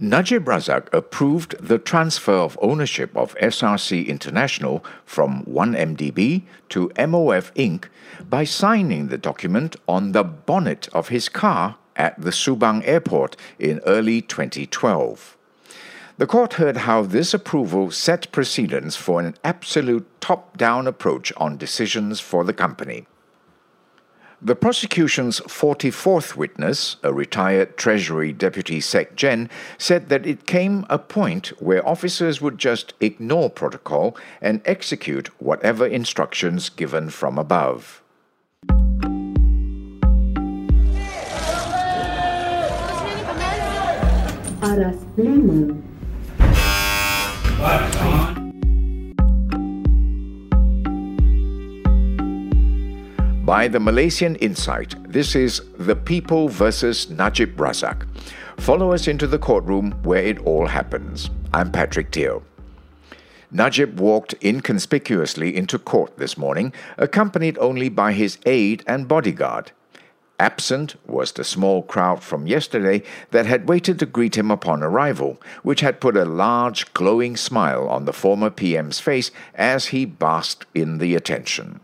Najib Razak approved the transfer of ownership of SRC International from 1MDB to MOF Inc. by signing the document on the bonnet of his car at the Subang airport in early 2012. The court heard how this approval set precedents for an absolute top down approach on decisions for the company. The prosecution's 44th witness, a retired Treasury Deputy Sec Gen, said that it came a point where officers would just ignore protocol and execute whatever instructions given from above. Aras 5 By the Malaysian Insight, this is The People versus Najib Razak. Follow us into the courtroom where it all happens. I'm Patrick Teo. Najib walked inconspicuously into court this morning, accompanied only by his aide and bodyguard. Absent was the small crowd from yesterday that had waited to greet him upon arrival, which had put a large glowing smile on the former PM's face as he basked in the attention.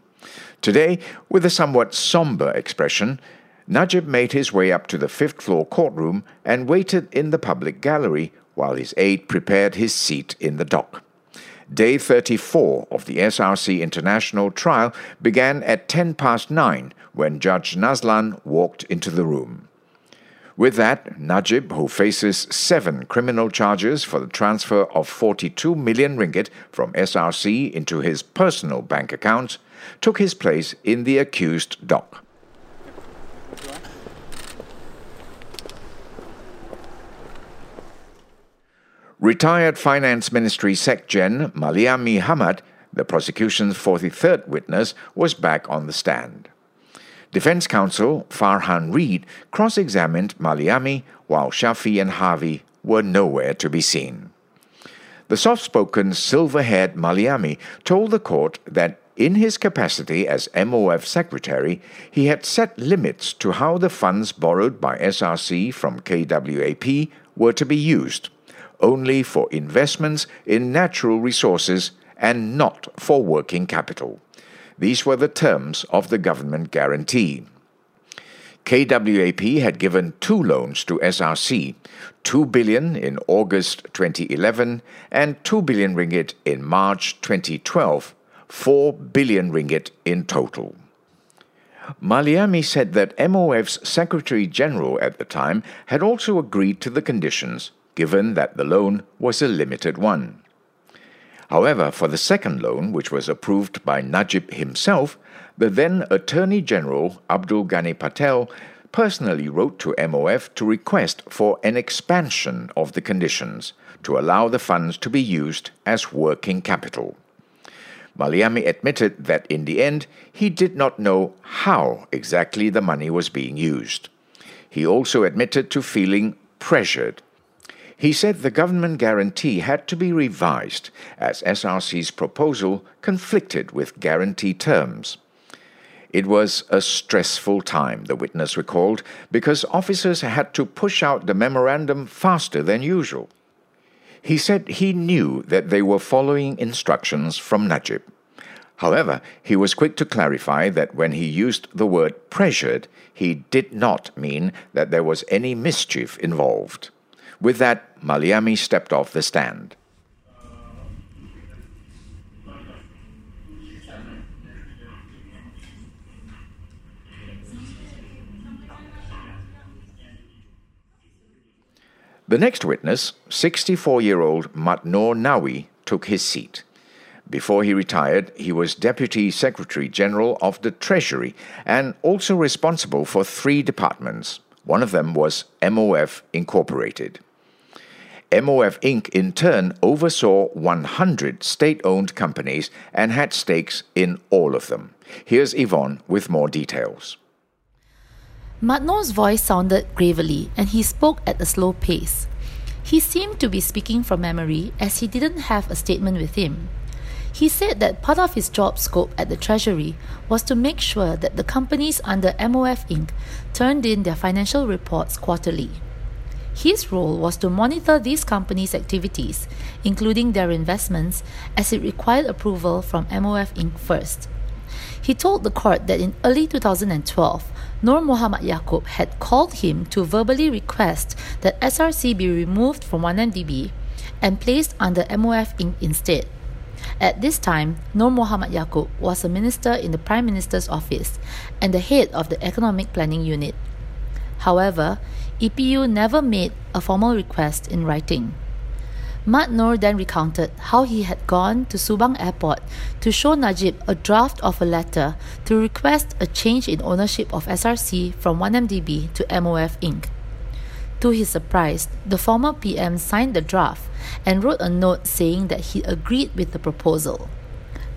Today, with a somewhat somber expression, Najib made his way up to the fifth floor courtroom and waited in the public gallery while his aide prepared his seat in the dock. Day 34 of the SRC International trial began at 10 past 9 when Judge Nazlan walked into the room. With that, Najib, who faces seven criminal charges for the transfer of 42 million ringgit from SRC into his personal bank account, took his place in the accused dock. Retired Finance Ministry Sec-Gen Maliami Hamad, the prosecution's 43rd witness, was back on the stand. Defense counsel Farhan Read cross examined Maliami while Shafee and Harvey were nowhere to be seen. The soft spoken, silver haired Maliami told the court that in his capacity as MOF secretary, he had set limits to how the funds borrowed by SRC from KWAP were to be used, only for investments in natural resources and not for working capital. These were the terms of the government guarantee. KWAP had given two loans to SRC, 2 billion in August 2011 and 2 billion ringgit in March 2012, 4 billion ringgit in total. Maliami said that MOF's Secretary General at the time had also agreed to the conditions, given that the loan was a limited one. However, for the second loan, which was approved by Najib himself, the then Attorney General Abdul Gani Patail personally wrote to MOF to request for an expansion of the conditions to allow the funds to be used as working capital. Maliami admitted that in the end he did not know how exactly the money was being used. He also admitted to feeling pressured he said the government guarantee had to be revised as SRC's proposal conflicted with guarantee terms. It was a stressful time, the witness recalled, because officers had to push out the memorandum faster than usual. He said he knew that they were following instructions from Najib. However, he was quick to clarify that when he used the word pressured, he did not mean that there was any mischief involved. With that, Maliami stepped off the stand. The next witness, 64 year old Mat Noor Nawi, took his seat. Before he retired, he was Deputy Secretary General of the Treasury and also responsible for three departments. One of them was MOF Incorporated. MOF Inc. in turn oversaw 100 state owned companies and had stakes in all of them. Here's Yvonne with more details. Mat Noor's voice sounded gravely and he spoke at a slow pace. He seemed to be speaking from memory as he didn't have a statement with him. He said that part of his job scope at the Treasury was to make sure that the companies under MOF Inc. turned in their financial reports quarterly. His role was to monitor these companies' activities, including their investments, as it required approval from MOF Inc. first. He told the court that in early 2012, Nor Mohamed Yakcop had called him to verbally request that SRC be removed from 1MDB and placed under MOF Inc. instead. At this time, Nor Mohamed Yakcop was a minister in the Prime Minister's office and the head of the Economic Planning Unit. However, EPU never made a formal request in writing. Mat Noor then recounted how he had gone to Subang Airport to show Najib a draft of a letter to request a change in ownership of SRC from 1MDB to MOF Inc. To his surprise, the former PM signed the draft and wrote a note saying that he agreed with the proposal.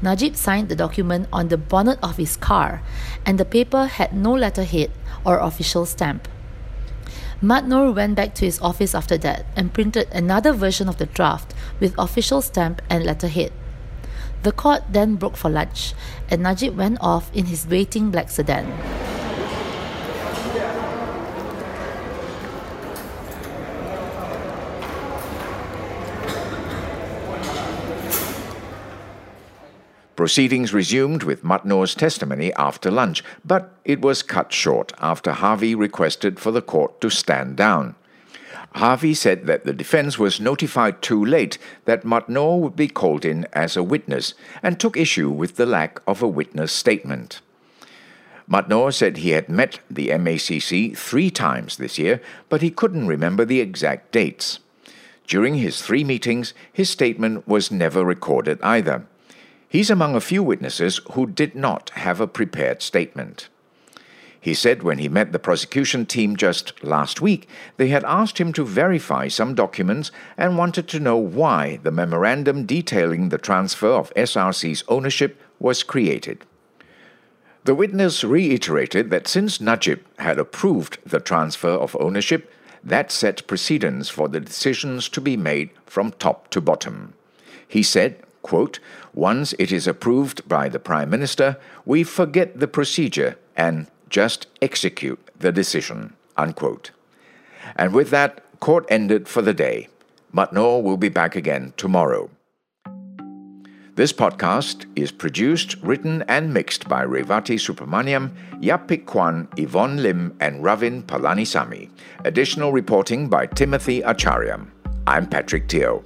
Najib signed the document on the bonnet of his car, and the paper had no letterhead or official stamp. Mat Noor went back to his office after that and printed another version of the draft with official stamp and letterhead. The court then broke for lunch, and Najib went off in his waiting black sedan. Proceedings resumed with Mat Noor's testimony after lunch, but it was cut short after Harvey requested for the court to stand down. Harvey said that the defense was notified too late that Mat Noor would be called in as a witness and took issue with the lack of a witness statement. Mat Noor said he had met the MACC three times this year, but he couldn't remember the exact dates. During his three meetings, his statement was never recorded either. He's among a few witnesses who did not have a prepared statement. He said when he met the prosecution team just last week, they had asked him to verify some documents and wanted to know why the memorandum detailing the transfer of SRC's ownership was created. The witness reiterated that since Najib had approved the transfer of ownership, that set precedents for the decisions to be made from top to bottom. He said quote, Once it is approved by the Prime Minister, we forget the procedure and just execute the decision. Unquote. And with that, court ended for the day. Mat Noor will be back again tomorrow. This podcast is produced, written, and mixed by Revati Subramaniam, Yapik Kwan, Yvonne Lim, and Ravin Palanisamy. Additional reporting by Timothy Achariam. I'm Patrick Teo.